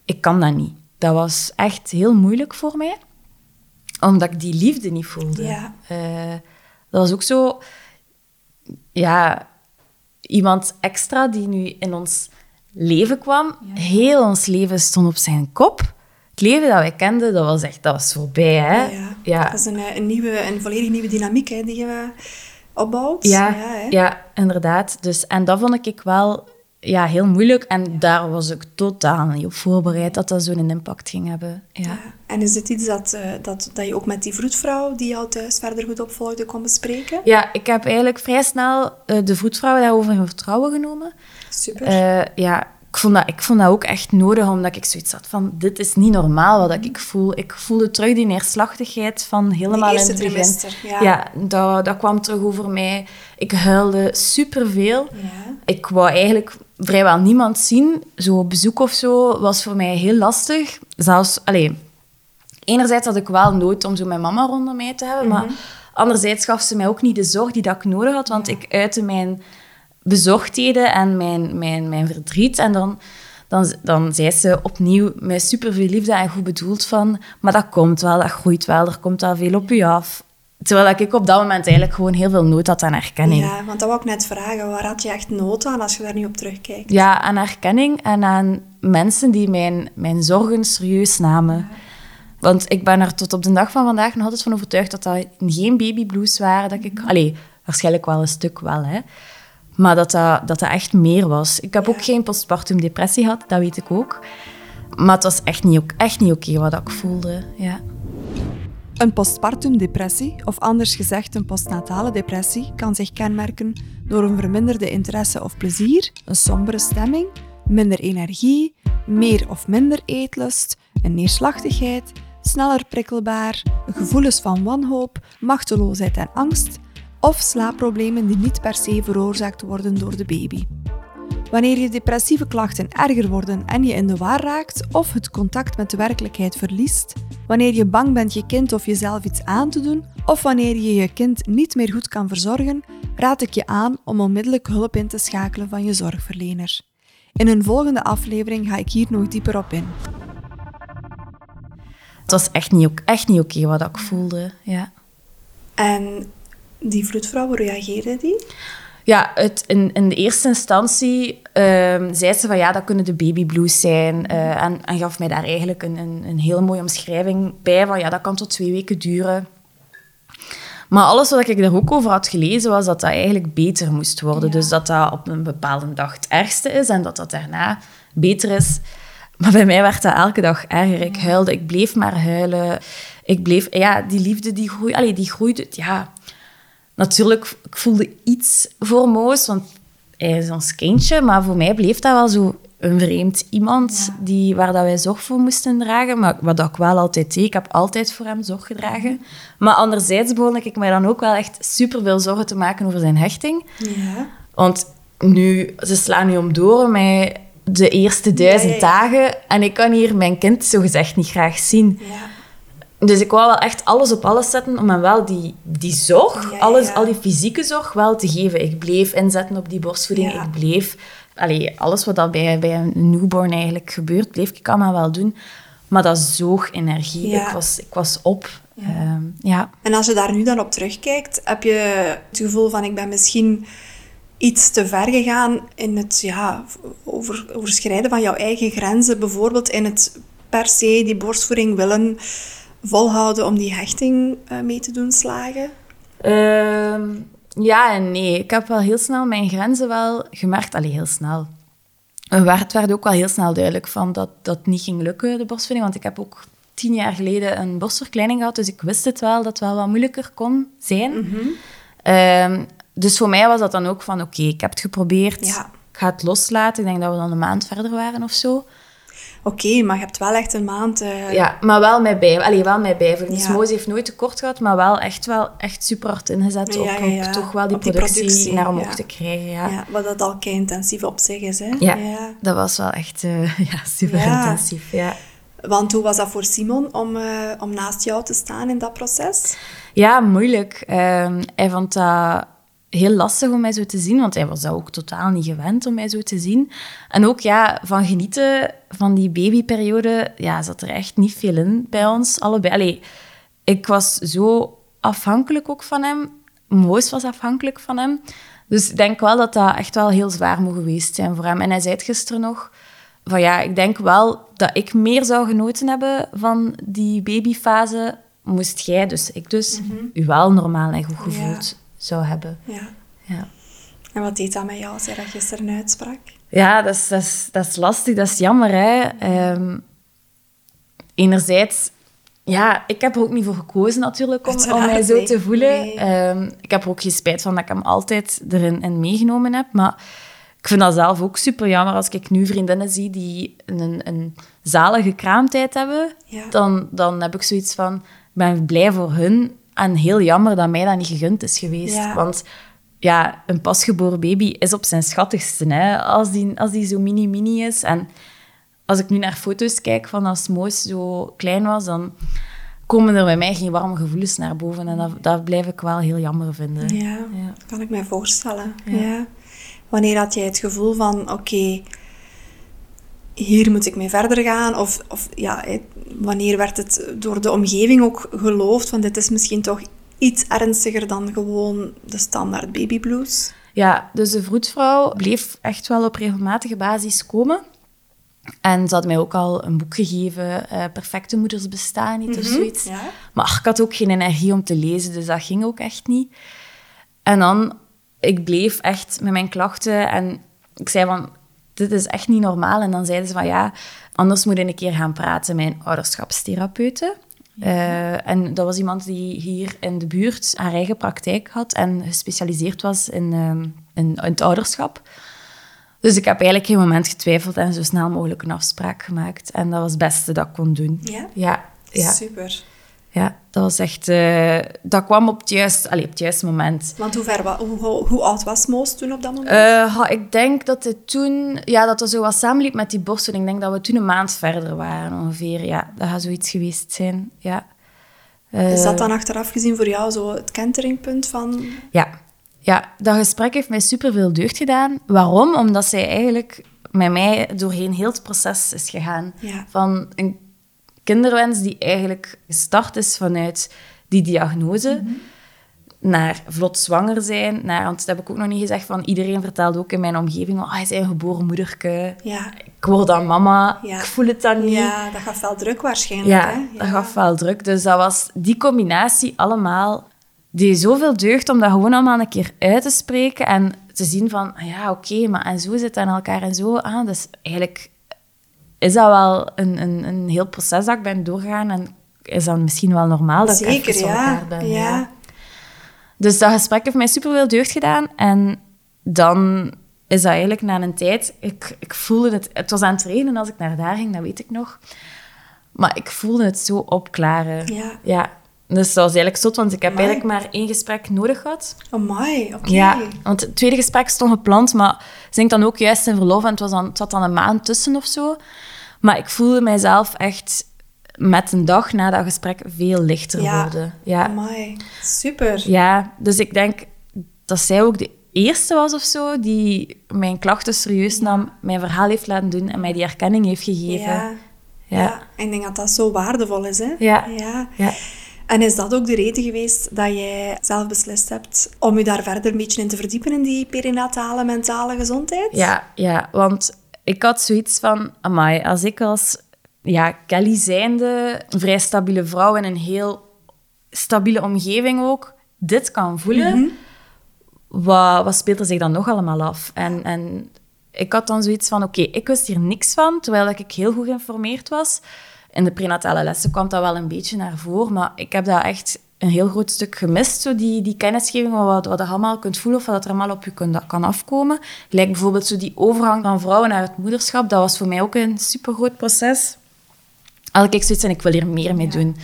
Ik kan dat niet. Dat was echt heel moeilijk voor mij. Omdat ik die liefde niet voelde. Ja. Eh, dat was ook zo... Ja, iemand extra die nu in ons leven kwam. Heel ons leven stond op zijn kop. Het leven dat wij kenden, dat was echt dat was voorbij. Hè? Ja. ja. Dat is een, eh, een, nieuwe, een volledig nieuwe dynamiek hè, die je opbouwt. Ja, hè. ja, inderdaad. Dus, en dat vond ik wel ja, heel moeilijk. En daar was ik totaal niet op voorbereid dat dat zo'n impact ging hebben. Ja. Ja. En is dit iets dat, eh, dat, dat je ook met die vroedvrouw die jou thuis verder goed opvolgde kon bespreken? ja, ik heb eigenlijk vrij snel eh, de voetvrouw daarover in vertrouwen genomen. Super. Eh, ja, ik vond, dat, ik vond dat ook echt nodig, omdat ik zoiets had van... Dit is niet normaal wat ik voel. Ik voelde terug die neerslachtigheid van helemaal in het begin. ja. ja dat, dat kwam terug over mij. Ik huilde superveel. Ja. Ik wou eigenlijk vrijwel niemand zien. Zo op bezoek of zo was voor mij heel lastig. Zelfs, allee, enerzijds had ik wel nood om zo mijn mama rondom mij te hebben, maar Anderzijds gaf ze mij ook niet de zorg die dat ik nodig had, want ik uitte mijn bezorgdheden en mijn, mijn, mijn verdriet. En dan, dan, dan zei ze opnieuw met superveel liefde en goed bedoeld van... Maar dat komt wel, dat groeit wel, er komt wel veel op je af. Terwijl ik op dat moment eigenlijk gewoon heel veel nood had aan erkenning. Ja, want dat wou ik net vragen. Waar had je echt nood aan als je daar nu op terugkijkt? Ja, aan erkenning en aan mensen die mijn, mijn zorgen serieus namen. Want ik ben er tot op de dag van vandaag nog altijd van overtuigd dat dat geen babyblues waren. Dat ik, allee, waarschijnlijk wel een stuk wel, hè. Maar dat dat, dat, dat echt meer was. Ik heb ook geen postpartum depressie gehad, dat weet ik ook. Maar het was echt niet, echt niet oké wat ik voelde, ja. Een postpartum depressie, of anders gezegd een postnatale depressie, kan zich kenmerken door een verminderde interesse of plezier, een sombere stemming, minder energie, meer of minder eetlust, een neerslachtigheid, sneller prikkelbaar, gevoelens van wanhoop, machteloosheid en angst, of slaapproblemen die niet per se veroorzaakt worden door de baby. Wanneer je depressieve klachten erger worden en je in de war raakt of het contact met de werkelijkheid verliest, wanneer je bang bent je kind of jezelf iets aan te doen, of wanneer je je kind niet meer goed kan verzorgen, raad ik je aan om onmiddellijk hulp in te schakelen van je zorgverlener. In een volgende aflevering ga ik hier nog dieper op in. Het was echt niet, echt niet oké wat ik voelde, ja. En die vloedvrouw, hoe reageerde die? Ja, het, in, in de eerste instantie uh, zei ze van ja, dat kunnen de babyblues zijn. Uh, en, en, gaf mij daar eigenlijk een, een, een heel mooie omschrijving bij van ja, dat kan tot twee weken duren. Maar alles wat ik daar ook over had gelezen, was dat dat eigenlijk beter moest worden. Dus dat dat op een bepaalde dag het ergste is en dat dat daarna beter is. Maar bij mij werd dat elke dag erger. Ik huilde, ik bleef maar huilen. Ik bleef, ja, die liefde die groeit, allee, die groeit, ja, natuurlijk, ik voelde iets voor Moos, want hij is ons kindje. Maar voor mij bleef dat wel zo een vreemd iemand die, waar dat wij zorg voor moesten dragen. Maar wat ik wel altijd deed, ik heb altijd voor hem zorg gedragen. Maar anderzijds begon ik mij dan ook wel echt super veel zorgen te maken over zijn hechting. Ja. Want nu, ze slaan nu om door met de eerste duizend dagen. En ik kan hier mijn kind zogezegd niet graag zien. Ja. Dus ik wou wel echt alles op alles zetten om hem wel die, die zorg, alles, al die fysieke zorg, wel te geven. Ik bleef inzetten op die borstvoeding. Ik bleef... Allee, alles wat dat bij, bij een newborn eigenlijk gebeurt, bleef ik allemaal wel doen. Maar dat zoog energie. Ik, was, ik was op. Ja. Ehm, ja. En als je daar nu dan op terugkijkt, heb je het gevoel van ik ben misschien iets te ver gegaan in het ja, over, overschrijden van jouw eigen grenzen. Bijvoorbeeld in het per se die borstvoeding willen volhouden om die hechting uh, mee te doen slagen? Ehm, ja en nee. Ik heb wel heel snel mijn grenzen wel gemerkt. Allee, heel snel. Het werd ook wel heel snel duidelijk van dat dat niet ging lukken, de borstvoeding. Want ik heb ook tien jaar geleden een borstverkleining gehad. Dus ik wist het wel, dat het wel wat moeilijker kon zijn. Mhm. Ehm, dus voor mij was dat dan ook van, oké, ik heb het geprobeerd. Ik ga het loslaten. Ik denk dat we dan een maand verder waren of zo. Oké, maar je hebt wel echt een maand... Uh... Ja, maar wel mij bij. Allee, wel mij bij. Dus ja. heeft nooit tekort gehad, maar wel echt, wel echt super hard ingezet ja, op, op, toch wel die, productie, naar omhoog te krijgen. Ja. wat dat al kei intensief op zich is. Hè? Ja, dat was wel echt uh, <laughs> ja, super intensief. Ja. Want hoe was dat voor Simon om, uh, om naast jou te staan in dat proces? Ja, moeilijk. Ehm, hij vond dat heel lastig om mij zo te zien, want hij was dat ook totaal niet gewend om mij zo te zien. En ook ja, van genieten van die babyperiode, ja, zat er echt niet veel in bij ons, allebei. Allee, ik was zo afhankelijk ook van hem. Moos was afhankelijk van hem. Dus ik denk wel dat dat echt wel heel zwaar moet geweest zijn voor hem. En hij zei het gisteren nog, van ja, ik denk wel dat ik meer zou genoten hebben van die babyfase, moest jij, dus ik dus, mm u wel normaal en goed gevoeld zou hebben. Ja. ja. En wat deed dat met jou als je dat gisteren uitsprak? Ja, dat is, dat is, dat is lastig, dat is jammer. Hè. Ehm, enerzijds, ja, ik heb er ook niet voor gekozen natuurlijk om, om mij zo te voelen. Ehm, ik heb er ook geen spijt van dat ik hem altijd erin in meegenomen heb. Maar ik vind dat zelf ook super jammer als ik nu vriendinnen zie die een, een zalige kraamtijd hebben. Dan, dan heb ik zoiets van, ik ben blij voor hun en heel jammer dat mij dat niet gegund is geweest. Want ja, een pasgeboren baby is op zijn schattigste. Hè? Als, die, als die zo mini-mini is. En als ik nu naar foto's kijk van als Moos zo klein was, dan komen er bij mij geen warme gevoelens naar boven. En dat, dat blijf ik wel heel jammer vinden. Ja, Ja. kan ik mij voorstellen. Ja. Ja. Wanneer had jij het gevoel van, oké, hier moet ik mee verder gaan? Of, of ja, hè, wanneer werd het door de omgeving ook geloofd, van dit is misschien toch iets ernstiger dan gewoon de standaard babyblues? Ja, dus de vroedvrouw bleef echt wel op regelmatige basis komen. En ze had mij ook al een boek gegeven, eh, Perfecte Moeders Bestaan niet, of zoiets. Ja. Maar ik had ook geen energie om te lezen, dus dat ging ook echt niet. En dan, ik bleef echt met mijn klachten en ik zei van, dit is echt niet normaal. En dan zeiden ze van, ja, anders moet je een keer gaan praten met een ouderschapstherapeute. Eh, en dat was iemand die hier in de buurt haar eigen praktijk had en gespecialiseerd was in, ehm, in, in het ouderschap. Dus ik heb eigenlijk geen moment getwijfeld en zo snel mogelijk een afspraak gemaakt. En dat was het beste dat ik kon doen. Ja? Ja, ja. Super. Ja, dat was echt... eh, dat kwam op het juiste, allee, op het juiste moment. Want hoe, ver, hoe, hoe, hoe oud was Moos toen op dat moment? Eh, ha, ik denk dat het toen... Ja, dat het zo wat samenliep met die borstvoeding. Ik denk dat we toen een maand verder waren, ongeveer. Ja, dat gaat zoiets geweest zijn. Ja. Eh, is dat dan achteraf gezien voor jou zo het kenteringpunt van... Ja. ja, dat gesprek heeft mij superveel deugd gedaan. Waarom? Omdat zij eigenlijk met mij doorheen heel het proces is gegaan. Ja. Van een kinderwens die eigenlijk gestart is vanuit die diagnose... Naar vlot zwanger zijn, naar, want dat heb ik ook nog niet gezegd, van iedereen vertelde ook in mijn omgeving, oh, hij is een geboren moederke, Ja, ik word dan mama, Ja. ik voel het dan niet. ja dat gaf wel druk waarschijnlijk. Ja, hè? dat gaf wel druk. Dus dat was die combinatie allemaal, die zoveel deugd om dat gewoon allemaal een keer uit te spreken en te zien van, ah ja, oké, maar en zo zit het aan elkaar en zo aan. Dus eigenlijk is dat wel een, een, een heel proces dat ik ben doorgegaan en is dat misschien wel normaal dat ik Zeker, even voor ja. elkaar ben. ja. Dus dat gesprek heeft mij superveel deugd gedaan. En dan is dat eigenlijk na een tijd... Ik, ik voelde het... Het was aan het regenen als ik naar daar ging, dat weet ik nog. Maar ik voelde het zo opklaren. Ja. ja. Dus dat was eigenlijk zot, want ik heb Amai. eigenlijk maar één gesprek nodig gehad. Amai, oké. Ja, want het tweede gesprek stond gepland, maar ze ging dan ook juist in verlof en het, was dan, het zat dan een maand tussen of zo. Maar ik voelde mijzelf echt met een dag na dat gesprek veel lichter Ja. worden. Ja. Amai, super. Ja, dus ik denk dat zij ook de eerste was of zo die mijn klachten serieus nam, mijn verhaal heeft laten doen en mij die erkenning heeft gegeven. Ja. Ja. Ik denk dat dat zo waardevol is, hè? Ja. ja. Ja. En is dat ook de reden geweest dat jij zelf beslist hebt om je daar verder een beetje in te verdiepen in die perinatale mentale gezondheid? Ja, ja, want ik had zoiets van, amai, als ik als ja, Kelly zijnde, een vrij stabiele vrouw in een heel stabiele omgeving ook, dit kan voelen, wat, wat speelt er zich dan nog allemaal af? En, en ik had dan zoiets van, oké, ik wist hier niks van, terwijl ik heel goed geïnformeerd was. In de prenatale lessen kwam dat wel een beetje naar voren, maar ik heb dat echt een heel groot stuk gemist, zo die, die kennisgeving, wat, wat je allemaal kunt voelen of wat er allemaal op je kunt, kan afkomen. Gelijk bijvoorbeeld zo die overgang van vrouwen naar het moederschap, dat was voor mij ook een supergroot proces. Had ik zoiets en ik wil hier meer mee doen.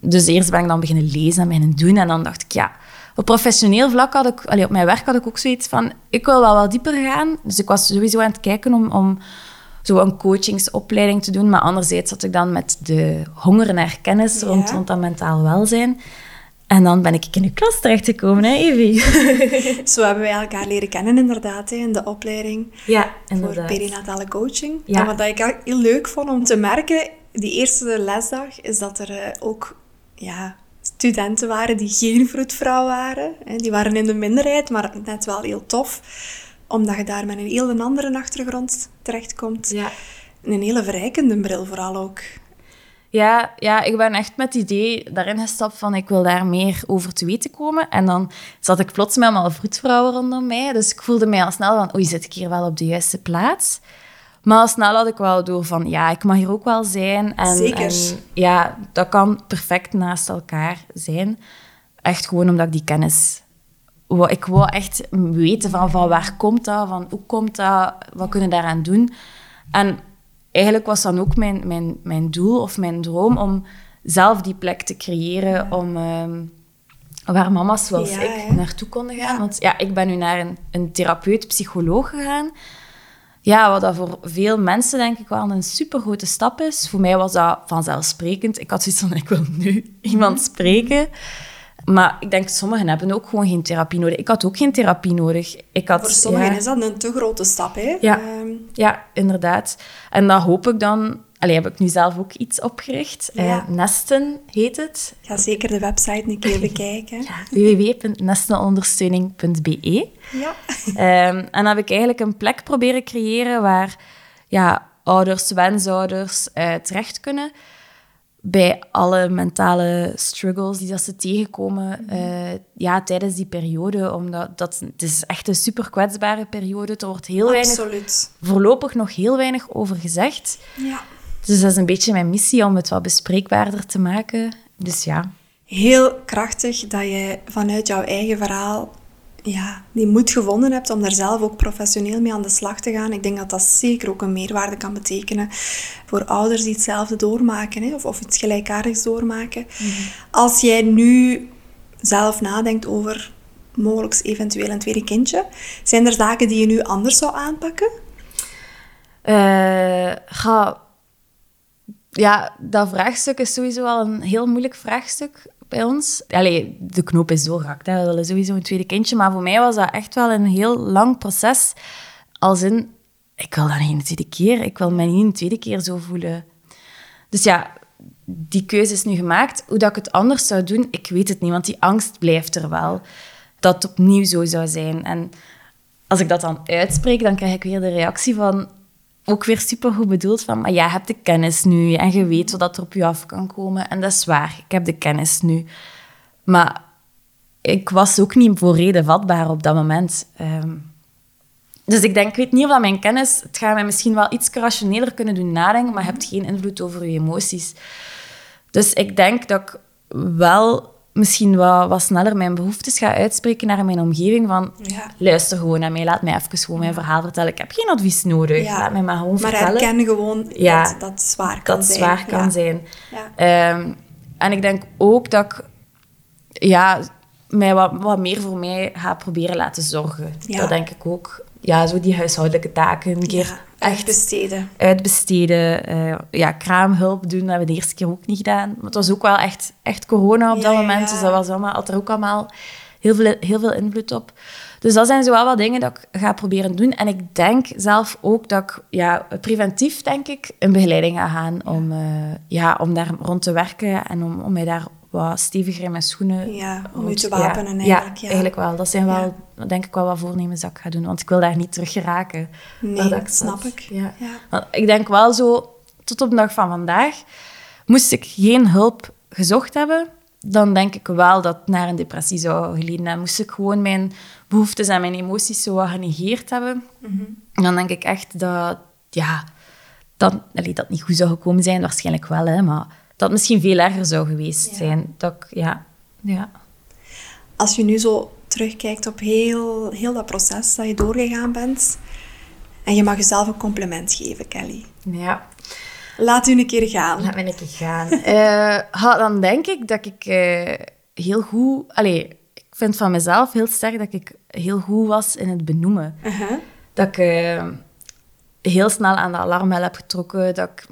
Dus eerst ben ik dan beginnen lezen en beginnen doen. En dan dacht ik, ja, op professioneel vlak had ik... Allee, op mijn werk had ik ook zoiets van, ik wil wel wat dieper gaan. Dus ik was sowieso aan het kijken om, om zo een coachingsopleiding te doen. Maar anderzijds zat ik dan met de honger naar kennis Ja. rond, rond dat mentaal welzijn. En dan ben ik in uw klas terechtgekomen, hè, Evie? <laughs> Zo hebben wij elkaar leren kennen inderdaad, hè, in de opleiding ja, voor perinatale coaching. Ja. En wat ik heel leuk vond om te merken, die eerste lesdag, is dat er eh, ook ja, studenten waren die geen vroedvrouw waren. Hè. Die waren in de minderheid, maar net wel heel tof. Omdat je daar met een heel andere achtergrond terechtkomt. Ja. En een hele verrijkende bril vooral ook. Ja, ja, ik ben echt met het idee daarin gestapt van ik wil daar meer over te weten komen. En dan zat ik plots met allemaal vroedvrouwen rondom mij. Dus ik voelde mij al snel van, oei, zit ik hier wel op de juiste plaats? Maar al snel had ik wel door van, ja, ik mag hier ook wel zijn. En, Zeker. en ja, dat kan perfect naast elkaar zijn. Echt gewoon omdat ik die kennis... Ik wou echt weten van, van waar komt dat, van hoe komt dat, wat kunnen we daaraan doen. En eigenlijk was dan ook mijn, mijn, mijn doel of mijn droom om zelf die plek te creëren om, ehm, waar mama's zoals Ja, ik hè? naartoe konden gaan. Ja. Want ja, ik ben nu naar een, een therapeut, psycholoog gegaan. ja, wat dat voor veel mensen denk ik wel een supergrote stap is. Voor mij was dat vanzelfsprekend. Ik had zoiets van, ik wil nu <laughs> iemand spreken. Maar ik denk, sommigen hebben ook gewoon geen therapie nodig. Ik had ook geen therapie nodig. Ik had, Voor sommigen is dat een te grote stap, hè? Ja, Ehm, ja, inderdaad. En dat hoop ik dan... Allee, heb ik nu zelf ook iets opgericht. Ja. Eh, Nesten heet het. ga zeker de website een keer bekijken. <laughs> Ja, www.nestenondersteuning.be. Ja. Ehm, en dan heb ik eigenlijk een plek proberen creëren waar ja, ouders, wensouders eh, terecht kunnen bij alle mentale struggles die dat ze tegenkomen eh, ja, tijdens die periode. Omdat dat, het is echt een super kwetsbare periode. Er wordt heel weinig, Absoluut. voorlopig nog heel weinig over gezegd. Ja. Dus dat is een beetje mijn missie om het wat bespreekbaarder te maken. Dus ja. Heel krachtig dat je vanuit jouw eigen verhaal ja, die moed gevonden hebt om daar zelf ook professioneel mee aan de slag te gaan. Ik denk dat dat zeker ook een meerwaarde kan betekenen voor ouders die hetzelfde doormaken hè, of, of iets gelijkaardigs doormaken. Als jij nu zelf nadenkt over mogelijk eventueel een tweede kindje, zijn er zaken die je nu anders zou aanpakken? Eh, ga, ja, dat vraagstuk is sowieso wel een heel moeilijk vraagstuk bij ons. Allee, de knoop is. Hè. We willen sowieso een tweede kindje. Maar voor mij was dat echt wel een heel lang proces. Als in, ik wil dat niet een tweede keer. Ik wil mij niet een tweede keer zo voelen. Dus ja, die keuze is nu gemaakt. Hoe dat ik het anders zou doen, ik weet het niet. Want die angst blijft er wel. Dat het opnieuw zo zou zijn. En als ik dat dan uitspreek, dan krijg ik weer de reactie van... Ook weer supergoed bedoeld van... Maar ja, je hebt de kennis nu en je weet wat er op je af kan komen. En dat is waar. Ik heb de kennis nu. Maar ik was ook niet voor reden vatbaar op dat moment. Ehm, dus ik denk, ik weet niet of dat mijn kennis... Het gaat mij misschien wel iets rationeler kunnen doen nadenken, maar je hebt geen invloed over je emoties. Dus ik denk dat ik wel misschien wat, wat sneller mijn behoeftes ga uitspreken naar mijn omgeving. Van, Ja. luister gewoon naar mij, laat mij even gewoon mijn verhaal vertellen. Ik heb geen advies nodig, Ja. laat mij maar gewoon Maar vertellen. herken gewoon Ja. dat dat zwaar kan dat zijn. zwaar kan zijn. Ehm, en ik denk ook dat ik ja, mij wat, wat meer voor mij ga proberen laten zorgen. Dat denk ik ook. Ja, zo die huishoudelijke taken een keer Ja, echt besteden. uitbesteden. eh, ja, kraamhulp doen, dat hebben we de eerste keer ook niet gedaan. Maar het was ook wel echt, echt corona op dat ja, moment. Dus dat was allemaal, had er ook allemaal heel veel, heel veel invloed op. Dus dat zijn zo wel wat dingen dat ik ga proberen doen. En ik denk zelf ook dat ik ja, preventief, denk ik, een begeleiding ga gaan om, eh, ja, om daar rond te werken en om, om mij daar wat steviger in mijn schoenen Ja, om je te wapenen ja, eigenlijk. Ja, Ja. eigenlijk wel. Dat zijn wel, Ja. denk ik wel wat voornemens dat ik ga doen. Want ik wil daar niet terug geraken. Nee, dat ik snap ik. Ja. Want ik denk wel zo, tot op de dag van vandaag, moest ik geen hulp gezocht hebben, dan denk ik wel dat het naar een depressie zou geleden hebben. Moest ik gewoon mijn behoeftes en mijn emoties zo wat genegeerd hebben, dan denk ik echt dat, ja, dat, allee, dat niet goed zou gekomen zijn. Waarschijnlijk wel, hè, maar dat misschien veel erger zou geweest Ja. zijn. Dat ja, ja. Als je nu zo terugkijkt op heel, heel dat proces dat je doorgegaan bent, en je mag jezelf een compliment geven, Kelly. ja. Laat u een keer gaan. Laat me een keer gaan. <laughs> Eh, dan denk ik dat ik eh, heel goed... Allee, ik vind van mezelf heel sterk dat ik heel goed was in het benoemen. Uh-huh. Dat ik eh, heel snel aan de alarmbel heb getrokken. Dat ik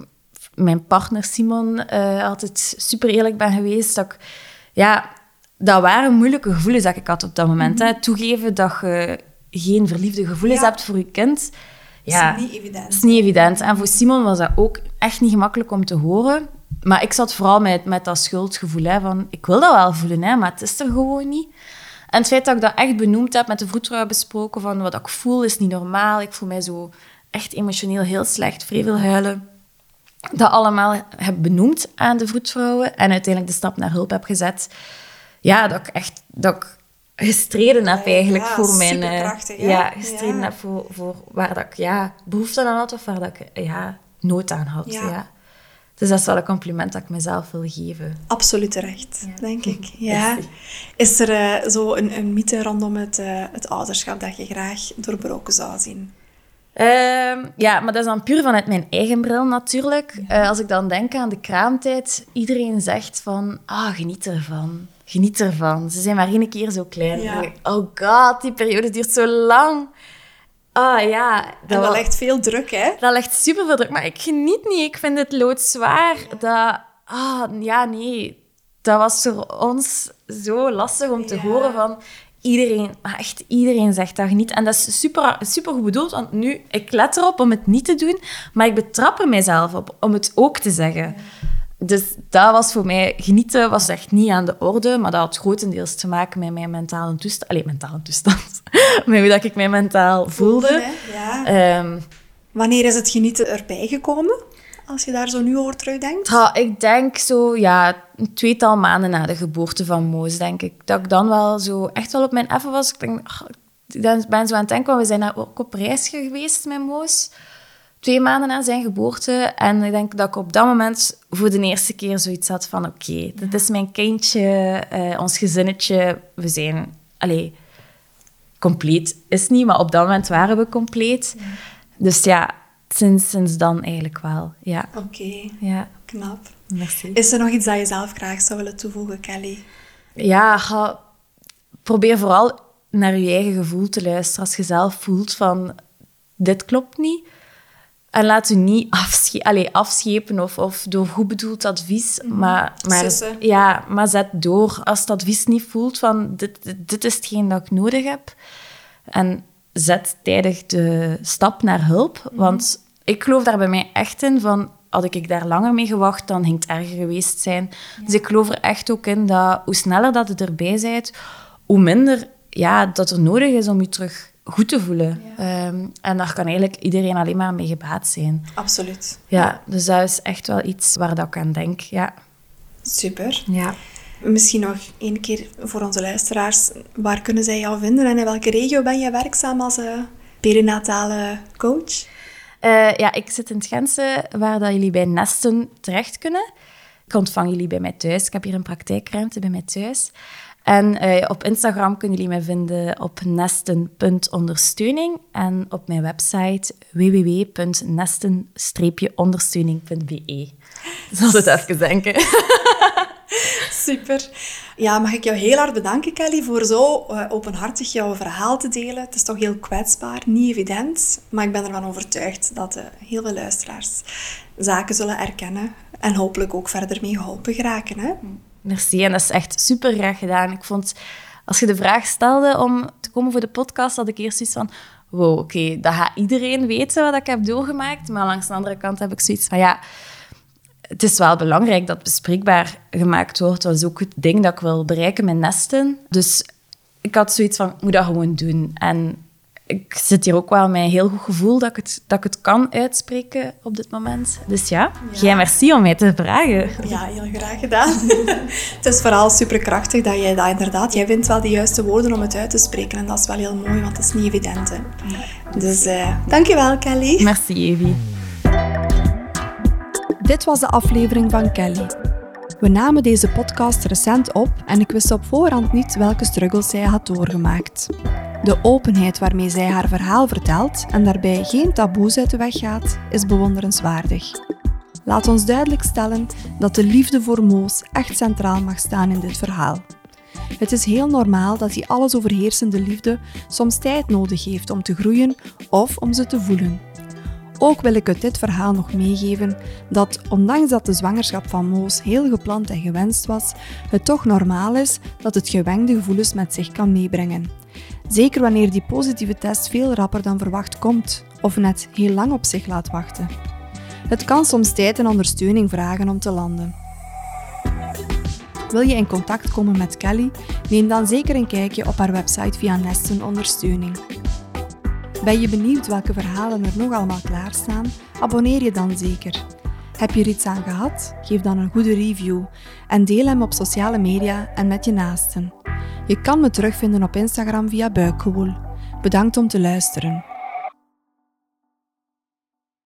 mijn partner Simon eh, altijd super eerlijk ben geweest. Dat ik, ja, dat waren moeilijke gevoelens dat ik had op dat moment. hè. Toegeven dat je geen verliefde gevoelens Ja. hebt voor je kind. Ja, is niet evident. dat is niet evident. En voor Simon was dat ook echt niet gemakkelijk om te horen. Maar ik zat vooral met, met dat schuldgevoel. Hè, van, ik wil dat wel voelen, hè, maar het is er gewoon niet. En het feit dat ik dat echt benoemd heb, met de vroedvrouw besproken, van wat ik voel is niet normaal. Ik voel mij zo echt emotioneel heel slecht, vrij veel huilen. Dat allemaal heb benoemd aan de vroedvrouwen en uiteindelijk de stap naar hulp heb gezet. Ja, dat ik echt dat ik gestreden heb eigenlijk ja, voor mijn... eh, ja, gestreden Ja. heb voor, voor waar dat ik ja, behoefte aan had of waar dat ik ja, nood aan had. Ja. Ja. Dus dat is wel een compliment dat ik mezelf wil geven. Absoluut terecht, denk ik. <laughs> Ja. Is er eh, zo een, een mythe rondom het, eh, het ouderschap dat je graag doorbroken zou zien? Ehm, ja, maar dat is dan puur vanuit mijn eigen bril natuurlijk. Eh, als ik dan denk aan de kraamtijd, iedereen zegt van, ah, geniet ervan. Geniet ervan. Ze zijn maar één keer zo klein. Ja. Oh god, die periode duurt zo lang. Ah ja. Dat, en dat legt veel druk, hè? Dat legt super veel druk. Maar ik geniet niet. Ik vind het loodzwaar. Dat... Ah, ja, nee. Dat was voor ons zo lastig om te horen van... Iedereen, echt iedereen zegt dat niet. En dat is super, super goed bedoeld, want nu, ik let erop om het niet te doen, maar ik betrap er mijzelf op om het ook te zeggen. Dus dat was voor mij, genieten was echt niet aan de orde, maar dat had grotendeels te maken met mijn mentale toestand. Alleen mentale toestand. <laughs> met hoe dat ik mij mentaal voelde. ja. Ehm, Wanneer is het genieten erbij gekomen? Als je daar zo nu over terugdenkt? Ja, ik denk zo, ja, een tweetal maanden na de geboorte van Moos, denk ik. Dat ik dan wel zo echt wel op mijn effen was. Ik denk, ik ben zo aan het denken, we zijn daar ook op reis geweest met Moos twee maanden na zijn geboorte. En ik denk dat ik op dat moment voor de eerste keer zoiets had van... Oké, okay, dit is mijn kindje, uh, ons gezinnetje. We zijn... Allee, compleet is niet, maar op dat moment waren we compleet. Dus ja, sinds, sinds dan eigenlijk wel, ja. Oké, ja. knap. Merci. Is er nog iets dat je zelf graag zou willen toevoegen, Kelly? Ja, ga, probeer vooral naar je eigen gevoel te luisteren. Als je zelf voelt van, dit klopt niet en laat u niet afsche Allee, afschepen of, of door goed bedoeld advies. Mhm. Maar, maar, ja, maar zet door. Als het advies niet voelt van dit, dit is hetgeen dat ik nodig heb. En zet tijdig de stap naar hulp. Mhm. Want ik geloof daar bij mij echt in van... Had ik daar langer mee gewacht, dan ging het erger geweest zijn. Dus ik geloof er echt ook in dat hoe sneller dat je erbij bent, hoe minder ja, dat er nodig is om je terug goed te voelen. Ehm, en daar kan eigenlijk iedereen alleen maar mee gebaat zijn. Absoluut. Ja, dus dat is echt wel iets waar dat ik aan denk. Ja. Super. Ja. Misschien nog één keer voor onze luisteraars. Waar kunnen zij jou vinden en in welke regio ben je werkzaam als uh, perinatale coach? Uh, ja, ik zit in het Gentse, waar dat jullie bij Nesten terecht kunnen. Ik ontvang jullie bij mij thuis. Ik heb hier een praktijkruimte bij mij thuis. En uh, op Instagram kunnen jullie mij vinden op nesten.ondersteuning en op mijn website www.nesten-ondersteuning.be. Zal het even denken. <laughs> Super. Ja, mag ik jou heel hard bedanken, Kelly, voor zo uh, openhartig jouw verhaal te delen. Het is toch heel kwetsbaar, niet evident, maar ik ben ervan overtuigd dat uh, heel veel luisteraars zaken zullen erkennen en hopelijk ook verder mee geholpen geraken. Hè? Merci, en dat is echt super graag gedaan. Ik vond, als je de vraag stelde om te komen voor de podcast, had ik eerst iets van... Wow, oké, dat gaat iedereen weten wat ik heb doorgemaakt. Maar langs de andere kant heb ik zoiets van... Ja, het is wel belangrijk dat het bespreekbaar gemaakt wordt. Dat is ook het ding dat ik wil bereiken met nesten. Dus ik had zoiets van, ik moet dat gewoon doen. En ik zit hier ook wel met een heel goed gevoel dat ik het, dat ik het kan uitspreken op dit moment. Dus ja, ja. jij merci om mij te vragen. Ja, heel graag gedaan. <laughs> het is vooral superkrachtig dat jij dat inderdaad... Jij vindt wel de juiste woorden om het uit te spreken. En dat is wel heel mooi, want het is niet evident. Hè. Dus uh, dankjewel, Kelly. Merci, Evie. Dit was de aflevering van Kelly. We namen deze podcast recent op en ik wist op voorhand niet welke struggles zij had doorgemaakt. De openheid waarmee zij haar verhaal vertelt en daarbij geen taboes uit de weg gaat, is bewonderenswaardig. Laat ons duidelijk stellen dat de liefde voor Moos echt centraal mag staan in dit verhaal. Het is heel normaal dat die alles overheersende liefde soms tijd nodig heeft om te groeien of om ze te voelen. Ook wil ik uit dit verhaal nog meegeven dat, ondanks dat de zwangerschap van Moos heel gepland en gewenst was, het toch normaal is dat het gewengde gevoelens met zich kan meebrengen. Zeker wanneer die positieve test veel rapper dan verwacht komt of net heel lang op zich laat wachten. Het kan soms tijd en ondersteuning vragen om te landen. Wil je in contact komen met Kelly? Neem dan zeker een kijkje op haar website via Nesten Ondersteuning. Ben je benieuwd welke verhalen er nog allemaal klaarstaan? Abonneer je dan zeker. Heb je er iets aan gehad? Geef dan een goede review en deel hem op sociale media en met je naasten. Je kan me terugvinden op Instagram via Buikgewoel. Bedankt om te luisteren.